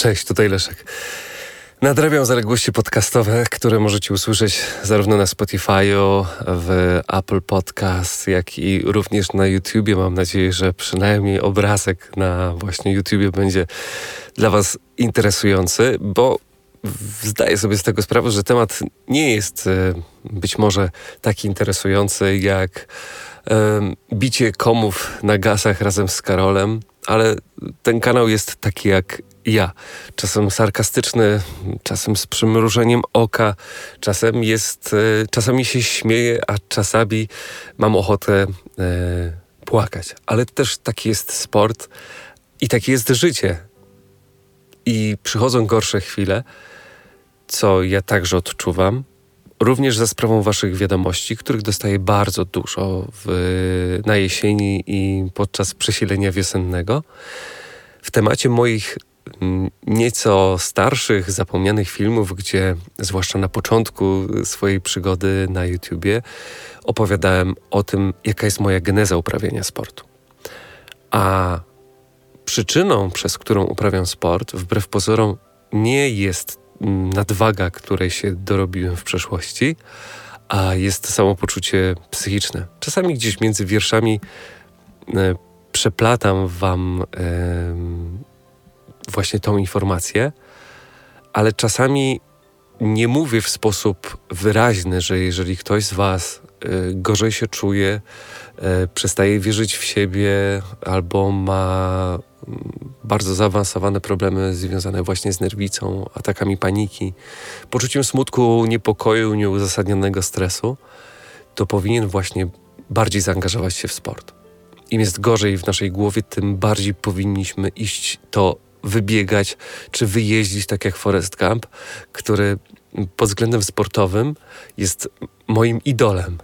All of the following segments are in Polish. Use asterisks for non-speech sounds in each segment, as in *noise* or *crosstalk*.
Cześć, tutaj Leszek. Nadrabiam zaległości podcastowe, które możecie usłyszeć zarówno na Spotify'u, w Apple Podcast, jak i również na YouTubie. Mam nadzieję, że przynajmniej obrazek na właśnie YouTubie będzie dla Was interesujący, bo zdaję sobie z tego sprawę, że temat nie jest e, być może taki interesujący jak bicie komów na gasach razem z Karolem, ale ten kanał jest taki jak ja. Czasem sarkastyczny, czasem z przymrużeniem oka, czasem jest, e, czasami się śmieję, a czasami mam ochotę e, płakać. Ale też taki jest sport i takie jest życie. I przychodzą gorsze chwile, co ja także odczuwam również za sprawą Waszych wiadomości, których dostaję bardzo dużo w, na jesieni i podczas przesilenia wiosennego. W temacie moich nieco starszych, zapomnianych filmów, gdzie zwłaszcza na początku swojej przygody na YouTubie opowiadałem o tym, jaka jest moja geneza uprawiania sportu. A przyczyną, przez którą uprawiam sport, wbrew pozorom, nie jest nadwaga, której się dorobiłem w przeszłości, a jest samopoczucie psychiczne. Czasami gdzieś między wierszami e, przeplatam wam e, właśnie tą informację, ale czasami nie mówię w sposób wyraźny, że jeżeli ktoś z Was e, gorzej się czuje, e, przestaje wierzyć w siebie albo ma bardzo zaawansowane problemy związane właśnie z nerwicą, atakami paniki, poczuciem smutku, niepokoju, nieuzasadnionego stresu, to powinien właśnie bardziej zaangażować się w sport. Im jest gorzej w naszej głowie, tym bardziej powinniśmy iść to wybiegać czy wyjeździć, tak jak Forest Gump, który pod względem sportowym jest moim idolem.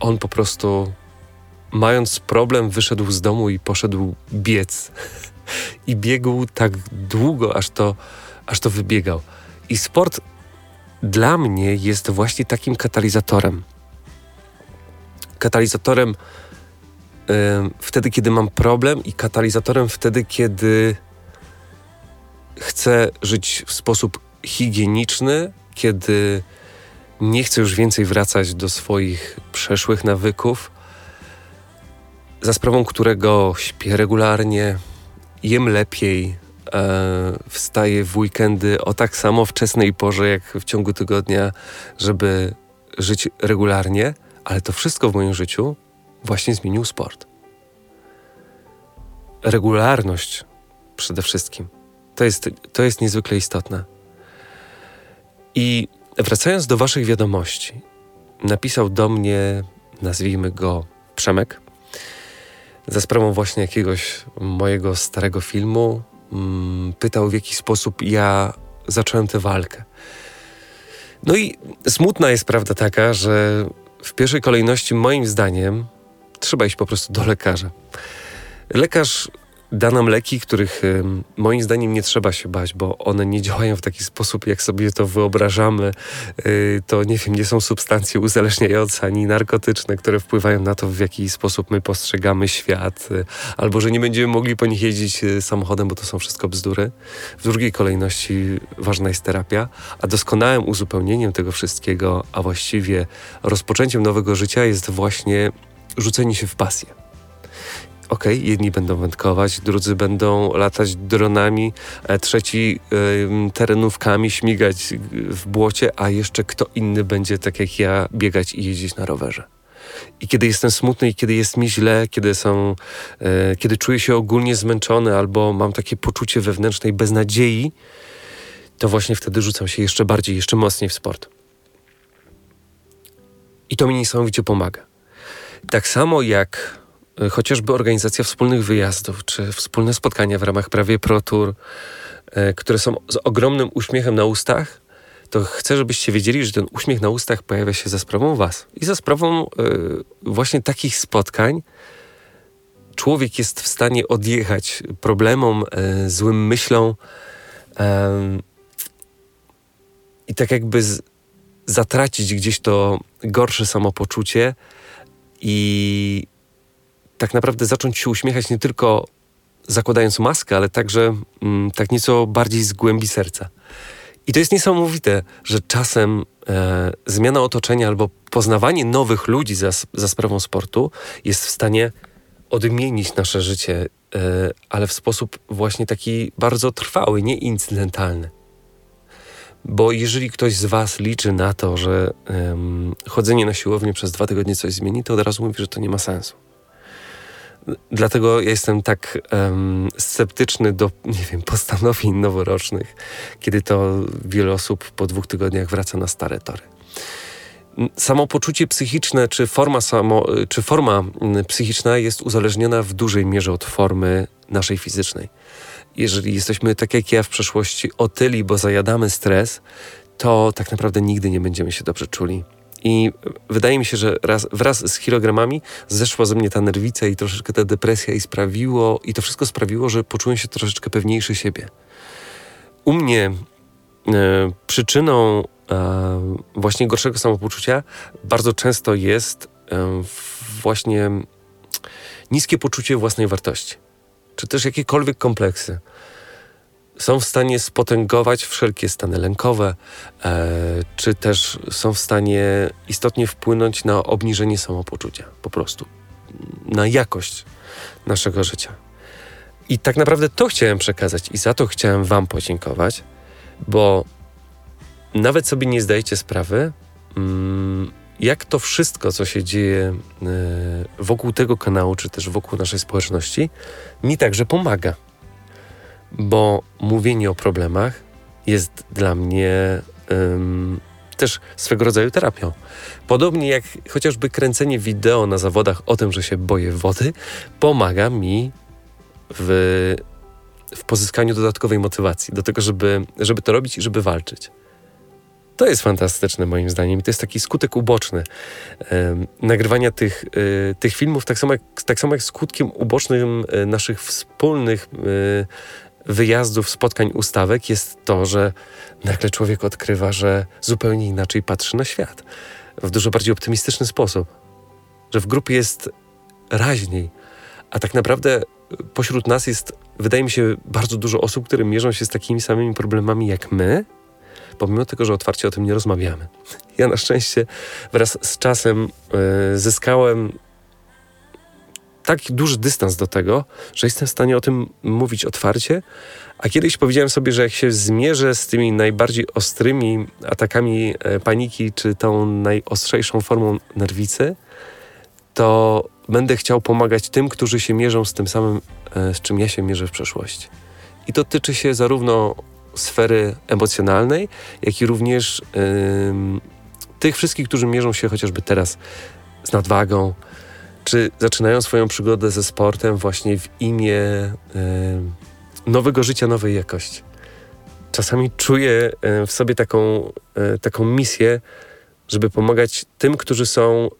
On po prostu mając problem, wyszedł z domu i poszedł biec. I biegł tak długo, aż to, aż to wybiegał. I sport dla mnie jest właśnie takim katalizatorem. Katalizatorem wtedy, kiedy mam problem, i katalizatorem wtedy, kiedy chcę żyć w sposób higieniczny, kiedy nie chcę już więcej wracać do swoich przeszłych nawyków, za sprawą którego śpię regularnie, jem lepiej, e, wstaję w weekendy o tak samo wczesnej porze jak w ciągu tygodnia, żeby żyć regularnie, ale to wszystko w moim życiu właśnie zmienił sport. Regularność przede wszystkim. To jest, to jest niezwykle istotne. I wracając do Waszych wiadomości, napisał do mnie, nazwijmy go Przemek, za sprawą właśnie jakiegoś mojego starego filmu, mm, pytał w jaki sposób ja zacząłem tę walkę. No i smutna jest prawda taka, że w pierwszej kolejności, moim zdaniem, trzeba iść po prostu do lekarza. Lekarz da nam leki, których moim zdaniem nie trzeba się bać, bo one nie działają w taki sposób, jak sobie to wyobrażamy. Y, to nie wiem, nie są substancje uzależniające ani narkotyczne, które wpływają na to, w jaki sposób my postrzegamy świat, y, albo że nie będziemy mogli po nich jeździć y, samochodem, bo to są wszystko bzdury. W drugiej kolejności ważna jest terapia, a doskonałym uzupełnieniem tego wszystkiego, a właściwie rozpoczęciem nowego życia jest właśnie rzucenie się w pasję okej, okay, jedni będą wędkować, drudzy będą latać dronami, a trzeci terenówkami, śmigać w błocie, a jeszcze kto inny będzie, tak jak ja, biegać i jeździć na rowerze. I kiedy jestem smutny, i kiedy jest mi źle, kiedy, są, y, kiedy czuję się ogólnie zmęczony, albo mam takie poczucie wewnętrznej beznadziei, to właśnie wtedy rzucam się jeszcze bardziej, jeszcze mocniej w sport. I to mi niesamowicie pomaga. Tak samo jak chociażby organizacja wspólnych wyjazdów, czy wspólne spotkania w ramach prawie ProTour, y, które są z ogromnym uśmiechem na ustach, to chcę, żebyście wiedzieli, że ten uśmiech na ustach pojawia się za sprawą Was. I za sprawą y, właśnie takich spotkań człowiek jest w stanie odjechać problemom, złym myślom i tak jakby zatracić gdzieś to gorsze samopoczucie i tak naprawdę zacząć się uśmiechać nie tylko zakładając maskę, ale także mm, tak nieco bardziej z głębi serca. I to jest niesamowite, że czasem e, zmiana otoczenia albo poznawanie nowych ludzi za, za sprawą sportu jest w stanie odmienić nasze życie, e, ale w sposób właśnie taki bardzo trwały, nie incydentalny. Bo jeżeli ktoś z Was liczy na to, że um, chodzenie na siłownię przez dwa tygodnie coś zmieni, to od razu mówi, że to nie ma sensu. Dlatego ja jestem tak um, sceptyczny do, nie wiem, postanowień noworocznych, kiedy to wiele osób po dwóch tygodniach wraca na stare tory. Samopoczucie psychiczne, czy forma, samo, czy forma psychiczna jest uzależniona w dużej mierze od formy naszej fizycznej. Jeżeli jesteśmy, tak jak ja w przeszłości, otyli, bo zajadamy stres, to tak naprawdę nigdy nie będziemy się dobrze czuli i wydaje mi się, że raz, wraz z kilogramami zeszła ze mnie ta nerwica i troszeczkę ta depresja i sprawiło, i to wszystko sprawiło, że poczułem się troszeczkę pewniejszy siebie. U mnie e, przyczyną e, właśnie gorszego samopoczucia bardzo często jest e, właśnie niskie poczucie własnej wartości, czy też jakiekolwiek kompleksy są w stanie spotęgować wszelkie stany lękowe, e, czy też są w stanie istotnie wpłynąć na obniżenie samopoczucia, po prostu, na jakość naszego życia. I tak naprawdę to chciałem przekazać i za to chciałem Wam podziękować, bo nawet sobie nie zdajecie sprawy, mm, jak to wszystko, co się dzieje e, wokół tego kanału, czy też wokół naszej społeczności, mi także pomaga bo mówienie o problemach jest dla mnie też swego rodzaju terapią. Podobnie jak chociażby kręcenie wideo na zawodach o tym, że się boję wody, pomaga mi w, w pozyskaniu dodatkowej motywacji do tego, żeby, żeby to robić i żeby walczyć. To jest fantastyczne moim zdaniem to jest taki skutek uboczny nagrywania tych, y, tych filmów, tak samo, jak, tak samo jak skutkiem ubocznym y, naszych wspólnych y, wyjazdów, spotkań, ustawek jest to, że nagle człowiek odkrywa, że zupełnie inaczej patrzy na świat. W dużo bardziej optymistyczny sposób. Że w grupie jest raźniej, a tak naprawdę pośród nas jest, wydaje mi się, bardzo dużo osób, które mierzą się z takimi samymi problemami jak my, pomimo tego, że otwarcie o tym nie rozmawiamy. *laughs* Ja na szczęście wraz z czasem yy, zyskałem taki duży dystans do tego, że jestem w stanie o tym mówić otwarcie. A kiedyś powiedziałem sobie, że jak się zmierzę z tymi najbardziej ostrymi atakami e, paniki, czy tą najostrzejszą formą nerwicy, to będę chciał pomagać tym, którzy się mierzą z tym samym, e, z czym ja się mierzę w przeszłości. I to tyczy się zarówno sfery emocjonalnej, jak i również yy, tych wszystkich, którzy mierzą się chociażby teraz z nadwagą, czy zaczynają swoją przygodę ze sportem właśnie w imię e, nowego życia, nowej jakości. Czasami czuję e, w sobie taką, e, taką misję, żeby pomagać tym, którzy są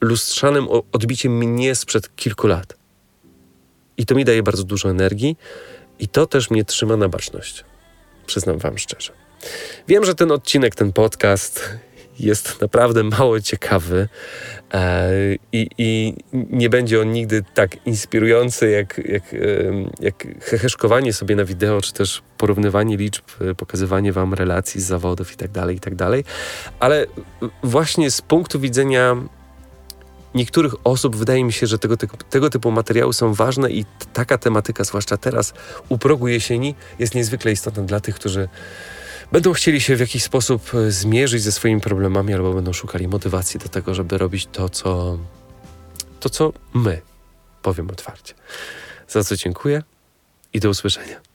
lustrzanym odbiciem mnie sprzed kilku lat. I to mi daje bardzo dużo energii i to też mnie trzyma na baczność. Przyznam Wam szczerze. Wiem, że ten odcinek, ten podcast jest naprawdę mało ciekawy e, i, i, nie będzie on nigdy tak inspirujący jak, jak, jak heheszkowanie sobie na wideo, czy też porównywanie liczb, pokazywanie wam relacji z zawodów itd., tak itd., tak ale właśnie z punktu widzenia niektórych osób wydaje mi się, że tego, tego, typu materiały są ważne i taka tematyka, zwłaszcza teraz u progu jesieni, jest niezwykle istotna dla tych, którzy będą chcieli się w jakiś sposób e, zmierzyć ze swoimi problemami albo będą szukali motywacji do tego, żeby robić to, co, to, co my, powiem otwarcie. Za co dziękuję i do usłyszenia.